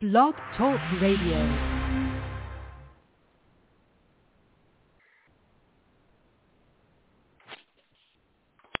Blog Talk Radio.